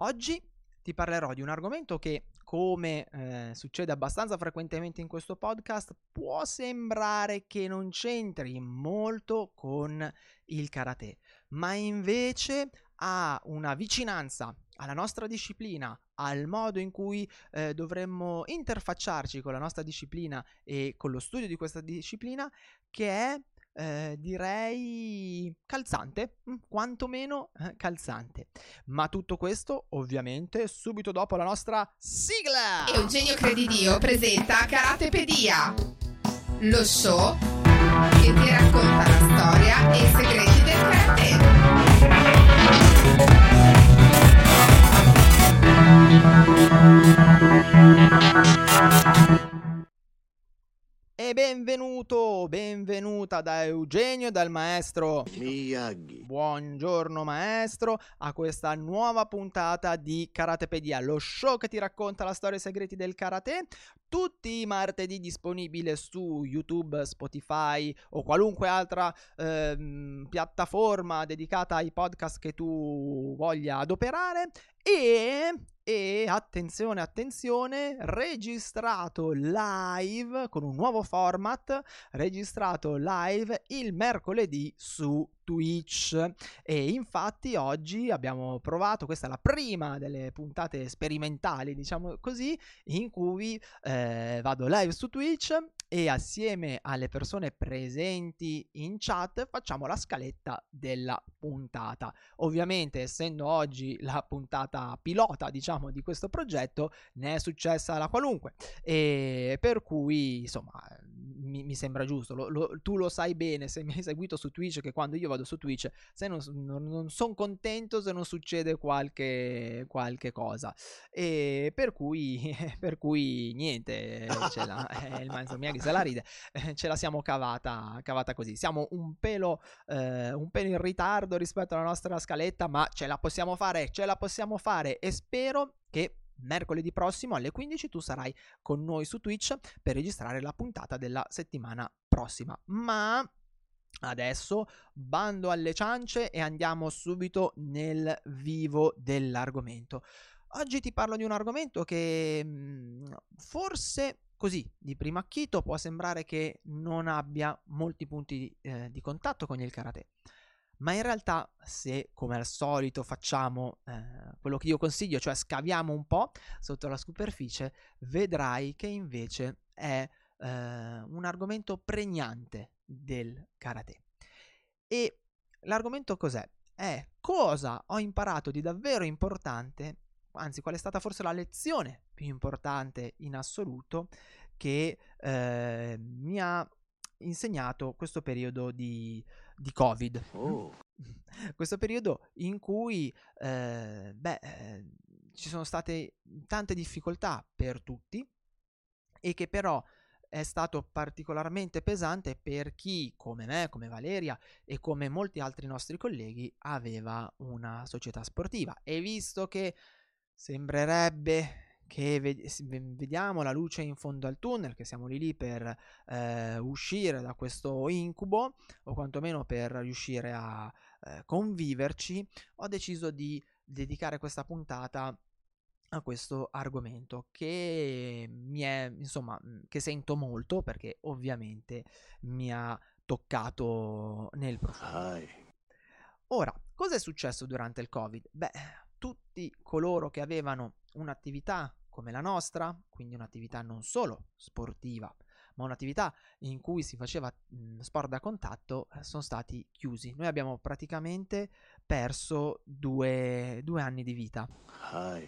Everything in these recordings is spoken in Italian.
Oggi ti parlerò di un argomento che, come eh, succede abbastanza frequentemente in questo podcast, può sembrare che non c'entri molto con il karate, ma invece ha una vicinanza alla nostra disciplina, al modo in cui eh, dovremmo interfacciarci con la nostra disciplina e con lo studio di questa disciplina, che è eh, direi calzante, mm, quantomeno eh, calzante. Ma tutto questo ovviamente subito dopo la nostra sigla. Eugenio Credidio presenta Karatepedia, lo show che ti racconta la storia e i segreti del karate. E benvenuto, benvenuta da Eugenio, dal maestro Miyagi. Buongiorno maestro a questa nuova puntata di Karatepedia, lo show che ti racconta la storia e i segreti del karate. Tutti i martedì disponibile su YouTube, Spotify o qualunque altra ehm, piattaforma dedicata ai podcast che tu voglia adoperare. E e attenzione, attenzione, registrato live con un nuovo format, registrato live il mercoledì su Twitch. E infatti oggi abbiamo provato, questa è la prima delle puntate sperimentali, diciamo così, in cui eh, vado live su Twitch e assieme alle persone presenti in chat facciamo la scaletta della puntata. Ovviamente, essendo oggi la puntata pilota, diciamo, di questo progetto, ne è successa la qualunque e per cui, insomma, mi, mi sembra giusto. Lo, lo, tu lo sai bene se mi hai seguito su Twitch che quando io vado su Twitch, se non, non, non sono contento se non succede qualche, qualche cosa. E per cui, per cui niente, ce la, eh, il maestro Miyagi se la ride, eh, ce la siamo cavata, cavata così. Siamo un pelo, eh, un pelo in ritardo rispetto alla nostra scaletta, ma ce la possiamo fare, ce la possiamo fare e spero che mercoledì prossimo alle 15 tu sarai con noi su Twitch per registrare la puntata della settimana prossima. Ma adesso bando alle ciance e andiamo subito nel vivo dell'argomento. Oggi ti parlo di un argomento che mh, forse così di primo acchito può sembrare che non abbia molti punti eh, di contatto con il karate. Ma in realtà, se come al solito facciamo eh, quello che io consiglio, cioè scaviamo un po' sotto la superficie, vedrai che invece è eh, un argomento pregnante del karate. E l'argomento cos'è? È cosa ho imparato di davvero importante, anzi qual è stata forse la lezione più importante in assoluto che eh, mi ha insegnato questo periodo di, di Covid. Oh. Questo periodo in cui eh, beh, eh, ci sono state tante difficoltà per tutti e che però è stato particolarmente pesante per chi, come me, come Valeria e come molti altri nostri colleghi, aveva una società sportiva. E visto che sembrerebbe che vediamo la luce in fondo al tunnel, che siamo lì lì per eh, uscire da questo incubo, o quantomeno per riuscire a eh, conviverci, ho deciso di dedicare questa puntata a questo argomento che mi è, insomma, che sento molto perché ovviamente mi ha toccato nel profondo. Ora, cosa è successo durante il Covid? Beh, tutti coloro che avevano un'attività come la nostra, quindi un'attività non solo sportiva, ma un'attività in cui si faceva mh, sport da contatto, eh, sono stati chiusi. Noi abbiamo praticamente perso due, due anni di vita. Hi.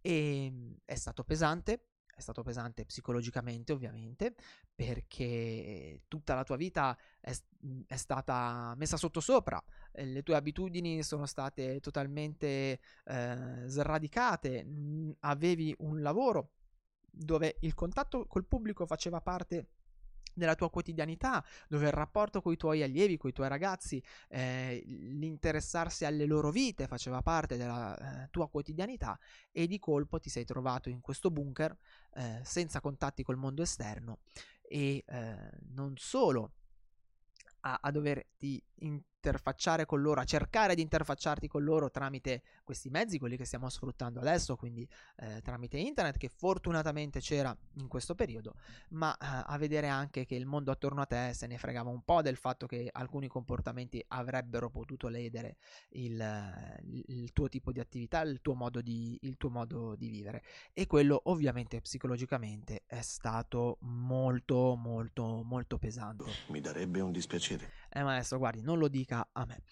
E è stato pesante, è stato pesante psicologicamente ovviamente, perché tutta la tua vita è, è stata messa sottosopra, le tue abitudini sono state totalmente eh, sradicate, avevi un lavoro dove il contatto col pubblico faceva parte della tua quotidianità, dove il rapporto con i tuoi allievi, con i tuoi ragazzi, eh, l'interessarsi alle loro vite faceva parte della eh, tua quotidianità e di colpo ti sei trovato in questo bunker eh, senza contatti col mondo esterno e eh, non solo a, a doverti in, interfacciare con loro, a cercare di interfacciarti con loro tramite questi mezzi, quelli che stiamo sfruttando adesso, quindi eh, tramite internet, che fortunatamente c'era in questo periodo, ma eh, a vedere anche che il mondo attorno a te se ne fregava un po' del fatto che alcuni comportamenti avrebbero potuto ledere il, il tuo tipo di attività, il tuo, modo di, il tuo modo di vivere. E quello ovviamente psicologicamente è stato molto, molto, molto pesante. Mi darebbe un dispiacere. Eh maestro, guardi, non lo dica a me.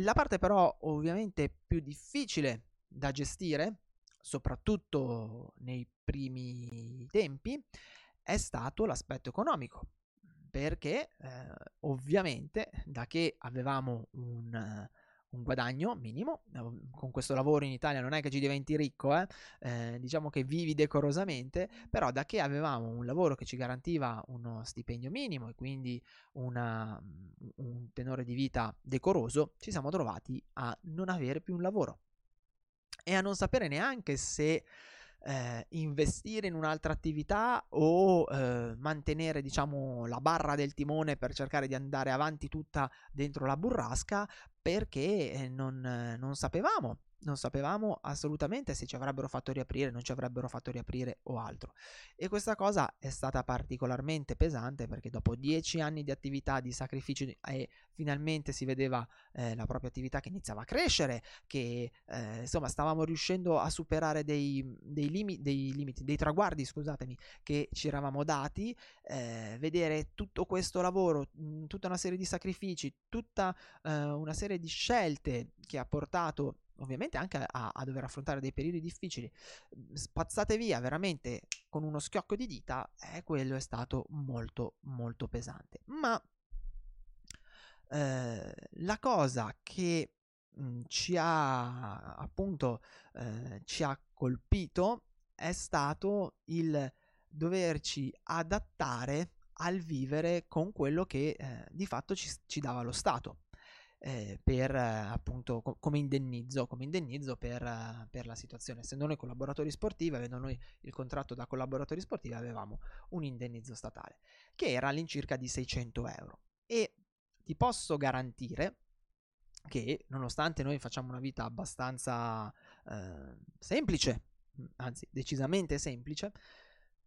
La parte però ovviamente più difficile da gestire, soprattutto nei primi tempi, è stato l'aspetto economico. Perché eh, ovviamente da che avevamo un, un guadagno minimo. Con questo lavoro in Italia non è che ci diventi ricco, eh? Eh, diciamo che vivi decorosamente, però da che avevamo un lavoro che ci garantiva uno stipendio minimo e quindi una, un tenore di vita decoroso, ci siamo trovati a non avere più un lavoro e a non sapere neanche se eh, investire in un'altra attività o eh, mantenere diciamo la barra del timone per cercare di andare avanti tutta dentro la burrasca perché eh, non, non sapevamo non sapevamo assolutamente se ci avrebbero fatto riaprire, non ci avrebbero fatto riaprire o altro. E questa cosa è stata particolarmente pesante perché dopo dieci anni di attività, di sacrificio e finalmente si vedeva eh, la propria attività che iniziava a crescere, che eh, insomma stavamo riuscendo a superare dei, dei, limi, dei limiti, dei traguardi, scusatemi, che ci eravamo dati, eh, vedere tutto questo lavoro, tutta una serie di sacrifici, tutta eh, una serie di scelte che ha portato ovviamente anche a, a, dover affrontare dei periodi difficili, mhmm, spazzate via veramente con uno schiocco di dita, eh, quello è stato molto molto pesante. Ma eh, la cosa che mh, mhmm, ci ha appunto eh, ci ha colpito è stato il doverci adattare al vivere con quello che eh, di fatto ci, ci dava lo Stato eh, per appunto co- come indennizzo, come indennizzo per, per, la situazione. Essendo noi collaboratori sportivi, avendo noi il contratto da collaboratori sportivi, avevamo un indennizzo statale che era all'incirca di 600 euro. E ti posso garantire che nonostante noi facciamo una vita abbastanza eh, semplice, anzi decisamente semplice,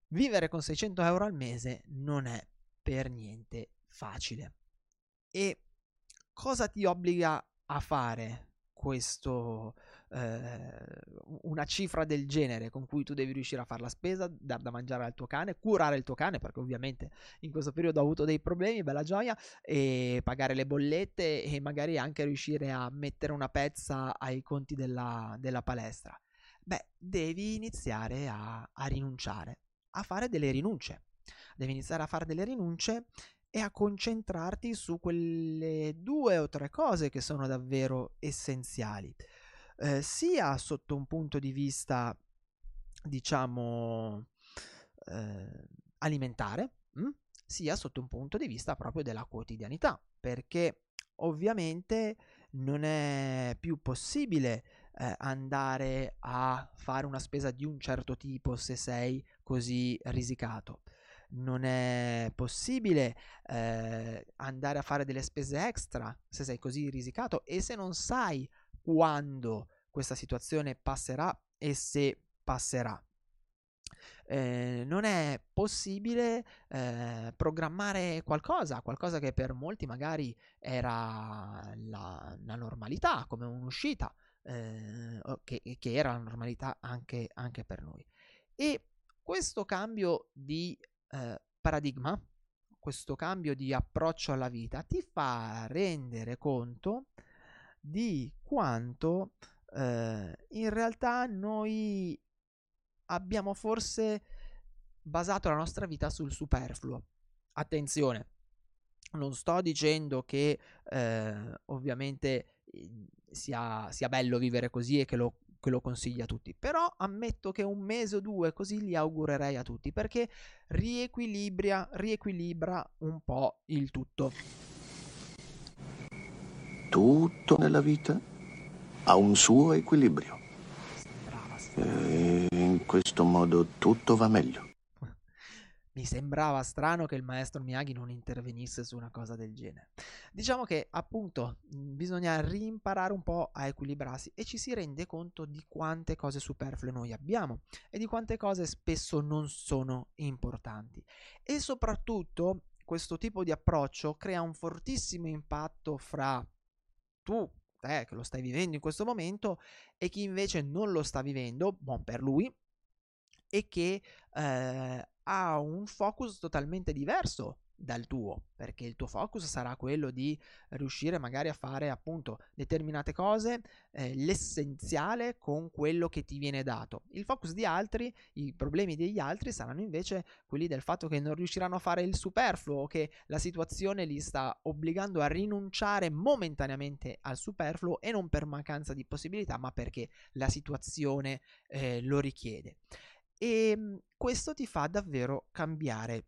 vivere con 600 euro al mese non è per niente facile. E cosa ti obbliga a fare questo, eh, una cifra del genere con cui tu devi riuscire a fare la spesa, dar da mangiare al tuo cane, curare il tuo cane perché ovviamente in questo periodo ha avuto dei problemi, bella gioia, e pagare le bollette e magari anche riuscire a mettere una pezza ai conti della, della palestra. Beh, devi iniziare a, a rinunciare, a fare delle rinunce. Devi iniziare a fare delle rinunce e a concentrarti su quelle due o tre cose che sono davvero essenziali, eh, sia sotto un punto di vista, diciamo, eh, alimentare, mh? Hm, sia sotto un punto di vista proprio della quotidianità, perché ovviamente non è più possibile eh, andare a fare una spesa di un certo tipo se sei così risicato non è possibile eh, andare a fare delle spese extra se sei così risicato e se non sai quando questa situazione passerà e se passerà. Eh, non è possibile eh, programmare qualcosa, qualcosa che per molti magari era la, la normalità, come un'uscita, eh, che, che, era la normalità anche, anche per noi. E questo cambio di eh, paradigma, questo cambio di approccio alla vita, ti fa rendere conto di quanto eh, in realtà noi abbiamo forse basato la nostra vita sul superfluo. Attenzione, non sto dicendo che eh, ovviamente sia, sia, bello vivere così e che lo che lo consiglia a tutti. Però ammetto che un mese o due così li augurerei a tutti perché riequilibra, riequilibra un po' il tutto. Tutto nella vita ha un suo equilibrio. Brava, e in questo modo tutto va meglio. Mi sembrava strano che il maestro Miyagi non intervenisse su una cosa del genere. Diciamo che appunto bisogna rimparare un po' a equilibrarsi e ci si rende conto di quante cose superflue noi abbiamo e di quante cose spesso non sono importanti. E soprattutto questo tipo di approccio crea un fortissimo impatto fra tu, te che lo stai vivendo in questo momento, e chi invece non lo sta vivendo, buon per lui, e che eh, ha un focus totalmente diverso dal tuo, perché il tuo focus sarà quello di riuscire magari a fare appunto determinate cose, eh, l'essenziale con quello che ti viene dato. Il focus di altri, i problemi degli altri saranno invece quelli del fatto che non riusciranno a fare il superfluo che la situazione li sta obbligando a rinunciare momentaneamente al superfluo e non per mancanza di possibilità, ma perché la situazione eh, lo richiede. E ehm, questo ti fa davvero cambiare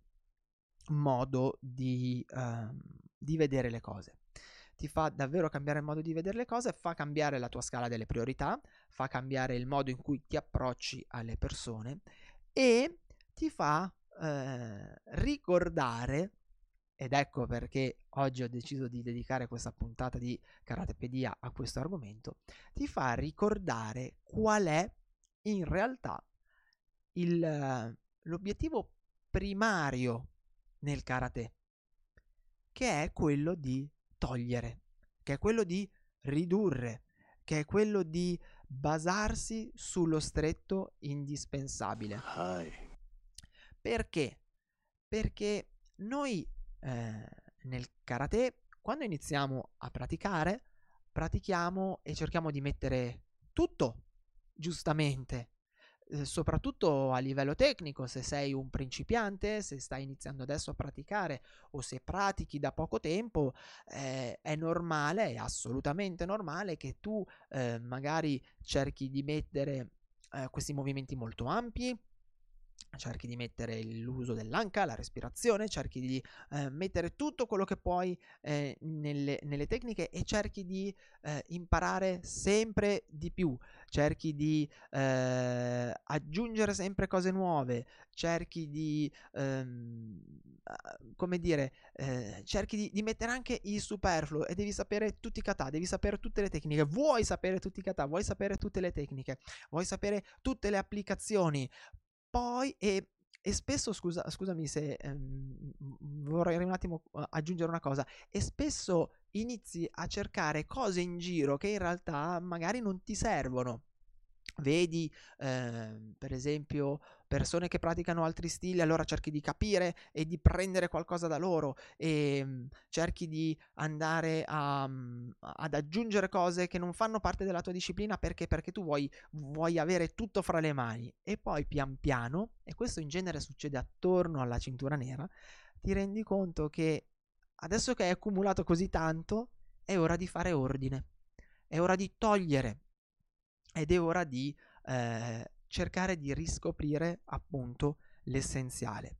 modo di, uh, di vedere le cose. Ti fa davvero cambiare il modo di vedere le cose, fa cambiare la tua scala delle priorità, fa cambiare il modo in cui ti approcci alle persone e ti fa uh, ricordare ed ecco perché oggi ho deciso di dedicare questa puntata di Karatepedia a questo argomento, ti fa ricordare qual è in realtà il, l'obiettivo primario nel karate, che è quello di togliere, che è quello di ridurre, che è quello di basarsi sullo stretto indispensabile. Perché? Perché noi eh, nel karate, quando iniziamo a praticare, pratichiamo e cerchiamo di mettere tutto giustamente soprattutto a livello tecnico, se sei un principiante, se stai iniziando adesso a praticare o se pratichi da poco tempo, eh, è normale, è assolutamente normale che tu eh, magari cerchi di mettere eh, questi movimenti molto ampi, cerchi di mettere l'uso dell'anca, la respirazione, cerchi di eh, mettere tutto quello che puoi eh, nelle, nelle, tecniche e cerchi di eh, imparare sempre di più, cerchi di eh, aggiungere sempre cose nuove, cerchi di, ehm, come dire, eh, cerchi di, di, mettere anche il superfluo e devi sapere tutti i kata, devi sapere tutte le tecniche, vuoi sapere tutti i kata, vuoi sapere tutte le tecniche, vuoi sapere tutte le applicazioni, poi, e, e spesso, scusa, scusami se ehm, vorrei un attimo aggiungere una cosa, e spesso inizi a cercare cose in giro che in realtà magari non ti servono. Vedi, eh, per esempio, persone che praticano altri stili, allora cerchi di capire e di prendere qualcosa da loro e um, cerchi di andare a, um, ad aggiungere cose che non fanno parte della tua disciplina perché, perché tu vuoi, vuoi avere tutto fra le mani. E poi pian piano, e questo in genere succede attorno alla cintura nera, ti rendi conto che adesso che hai accumulato così tanto, è ora di fare ordine, è ora di togliere ed è ora di eh, cercare di riscoprire appunto l'essenziale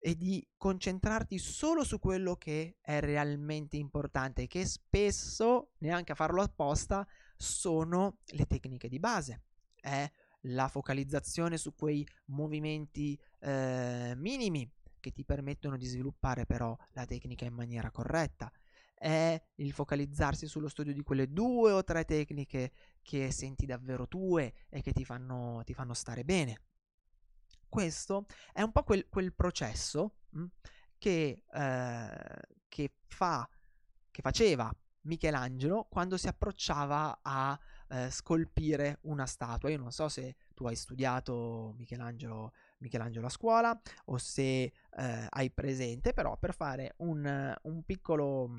e di concentrarti solo su quello che è realmente importante, che spesso, neanche a farlo apposta, sono le tecniche di base. È la focalizzazione su quei movimenti eh, minimi che ti permettono di sviluppare però la tecnica in maniera corretta è il focalizzarsi sullo studio di quelle due o tre tecniche che senti davvero tue e che ti fanno, ti fanno stare bene. Questo è un po' quel, quel processo che, eh, che, fa, che faceva Michelangelo quando si approcciava a eh, scolpire una statua. Io non so se tu hai studiato Michelangelo, Michelangelo a scuola o se eh, hai presente, però per fare un, un piccolo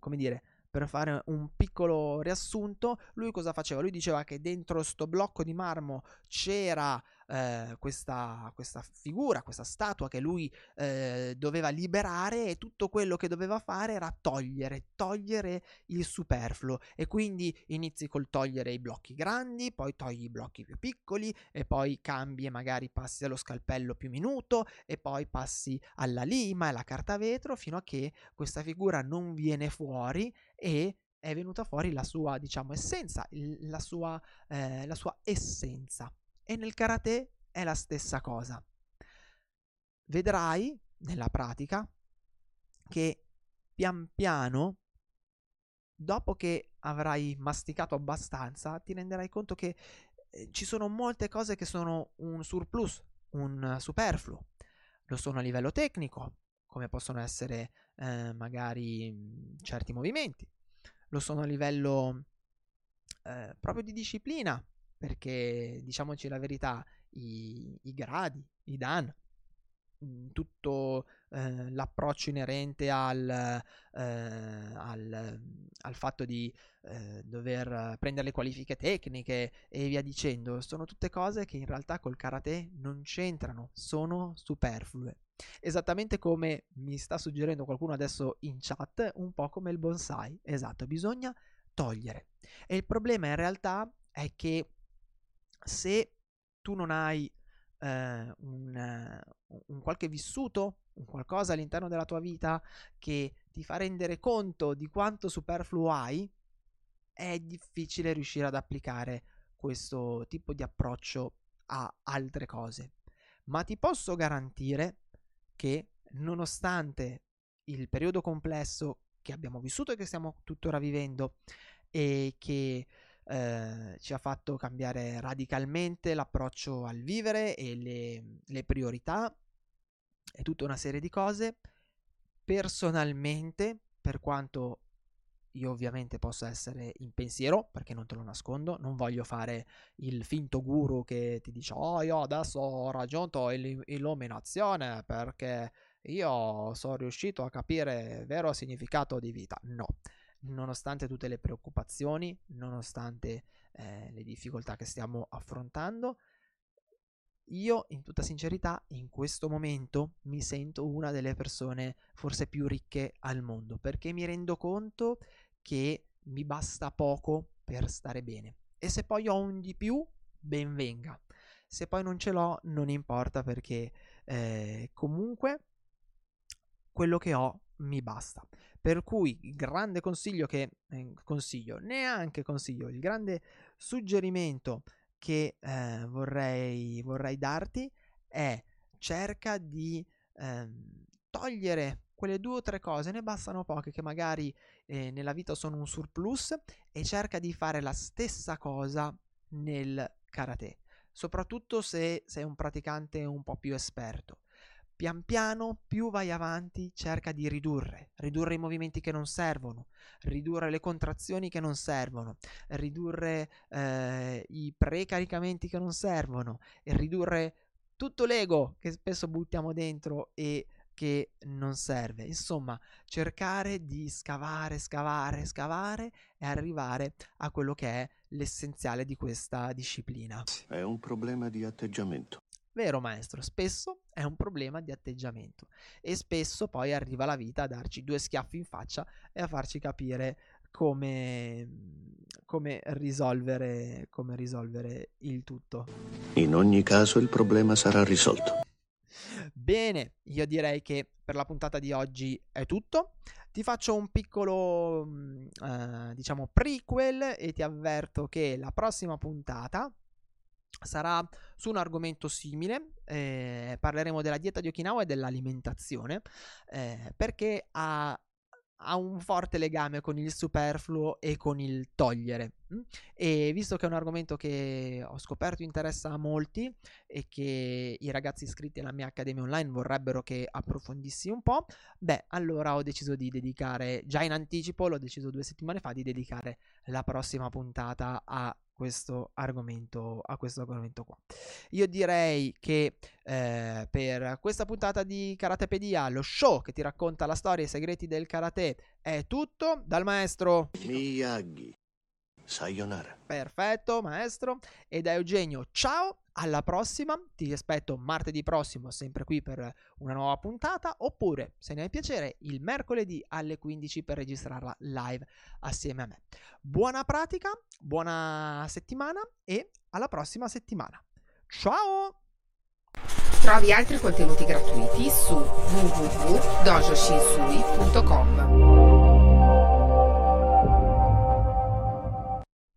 come dire, per fare un piccolo riassunto, lui cosa faceva? Lui diceva che dentro sto blocco di marmo c'era eh, questa, questa, figura, questa statua che lui eh, doveva liberare e tutto quello che doveva fare era togliere, togliere il superfluo e quindi inizi col togliere i blocchi grandi, poi togli i blocchi più piccoli e poi cambi e magari passi allo scalpello più minuto e poi passi alla lima e alla carta vetro fino a che questa figura non viene fuori e è venuta fuori la sua, diciamo, essenza, la sua, eh, la sua essenza. E nel karate è la stessa cosa. vedrai nella pratica che pian piano, dopo che avrai masticato abbastanza, ti renderai conto che eh, ci sono molte cose che sono un surplus, un superfluo. Lo sono a livello tecnico, come possono essere eh, magari mh, certi movimenti. Lo sono a livello eh, proprio di disciplina, perché diciamoci la verità, i, i gradi, i Dan, Mhmm, tutto eh, l'approccio inerente al, eh, al, al, fatto di eh, dover prendere le qualifiche tecniche e via dicendo, sono tutte cose che in realtà col karate non c'entrano, sono superflue. Esattamente come mi sta suggerendo qualcuno adesso in chat, un po' come il bonsai. Esatto, bisogna togliere. E il problema in realtà è che se tu non hai eh, un, un qualche vissuto, un qualcosa all'interno della tua vita che ti fa rendere conto di quanto superfluo hai, è difficile riuscire ad applicare questo tipo di approccio a altre cose. Ma ti posso garantire che nonostante il periodo complesso che abbiamo vissuto e che stiamo tuttora vivendo e che eh, ci ha fatto cambiare radicalmente l'approccio al vivere e le, le priorità e tutta una serie di cose. Personalmente, per quanto io ovviamente posso essere in pensiero, perché non te lo nascondo, non voglio fare il finto guru che ti dice oh io adesso ho raggiunto l'illuminazione perché io sono riuscito a capire il vero significato di vita. No, nonostante tutte le preoccupazioni, nonostante eh, le difficoltà che stiamo affrontando, io in tutta sincerità in questo momento mi sento una delle persone forse più ricche al mondo perché mi rendo conto che mi basta poco per stare bene. E se poi ho un di più ben venga. Se poi non ce l'ho non importa perché eh, comunque quello che ho mi basta. Per cui il grande consiglio che eh, consiglio, neanche consiglio, il grande suggerimento che eh, vorrei, vorrei, darti è cerca di eh, togliere quelle due o tre cose, ne bastano poche che magari eh, nella vita sono un surplus e cerca di fare la stessa cosa nel karate, soprattutto se sei un praticante un po' più esperto pian piano, più vai avanti, cerca di ridurre, ridurre i movimenti che non servono, ridurre le contrazioni che non servono, ridurre eh, i precaricamenti che non servono, e ridurre tutto l'ego che spesso buttiamo dentro e che non serve. Insomma, cercare di scavare, scavare, scavare e arrivare a quello che è l'essenziale di questa disciplina. È un problema di atteggiamento. Vero maestro, spesso è un problema di atteggiamento e spesso poi arriva la vita a darci due schiaffi in faccia e a farci capire come, come, risolvere, come risolvere il tutto. In ogni caso il problema sarà risolto. Bene, io direi che per la puntata di oggi è tutto. Ti faccio un piccolo, uh, diciamo, prequel e ti avverto che la prossima puntata sarà su un argomento simile, eh, parleremo della dieta di Okinawa e dell'alimentazione, eh, perché ha, ha, un forte legame con il superfluo e con il togliere. Mm? E visto che è un argomento che ho scoperto interessa a molti e che i ragazzi iscritti alla mia accademia online vorrebbero che approfondissi un po', beh, allora ho deciso di dedicare, già in anticipo, l'ho deciso due settimane fa, di dedicare la prossima puntata a questo argomento, a questo argomento qua. Io direi che eh, per questa puntata di Karatepedia, lo show che ti racconta la storia e i segreti del karate, è tutto dal maestro Miyagi. Sayonara. Perfetto, maestro. E da Eugenio, ciao alla prossima, ti aspetto martedì prossimo, sempre qui per una nuova puntata, oppure, se ne hai piacere, il mercoledì alle 15 per registrarla live assieme a me. Buona pratica, buona settimana e alla prossima settimana. Ciao! Trovi altri contenuti gratuiti su www.dojoshinsui.com